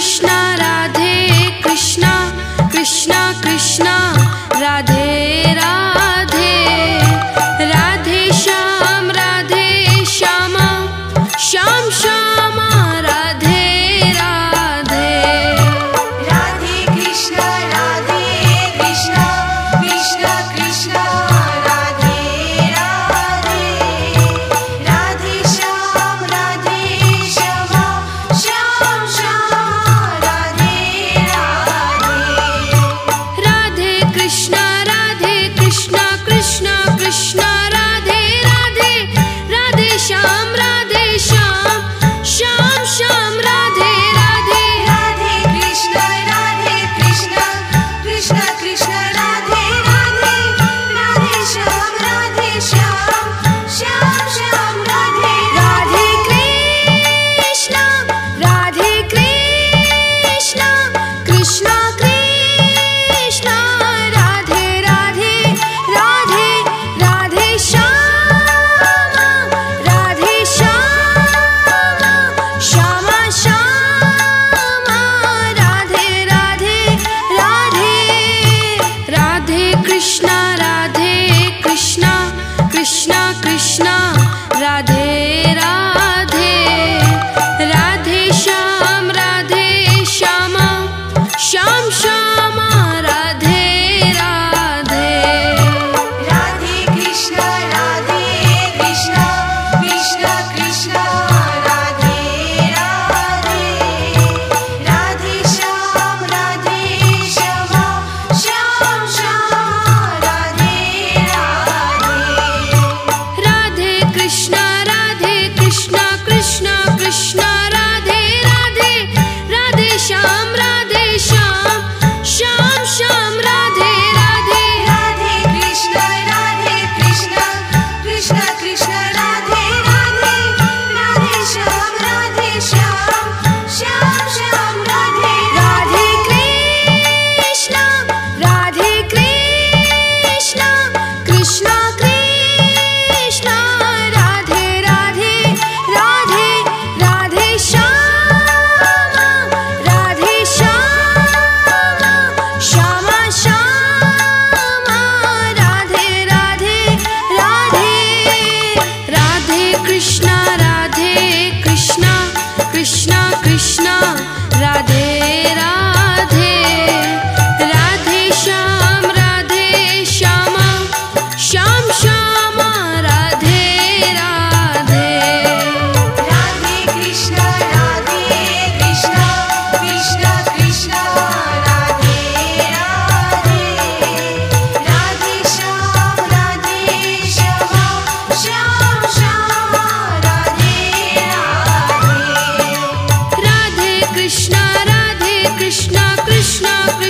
Krishna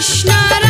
Krishna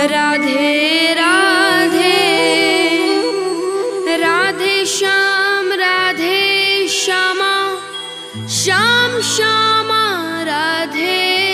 Radhe Radhe. Radhe Shyam Radhe Shyama. Shyam Shyama Radhe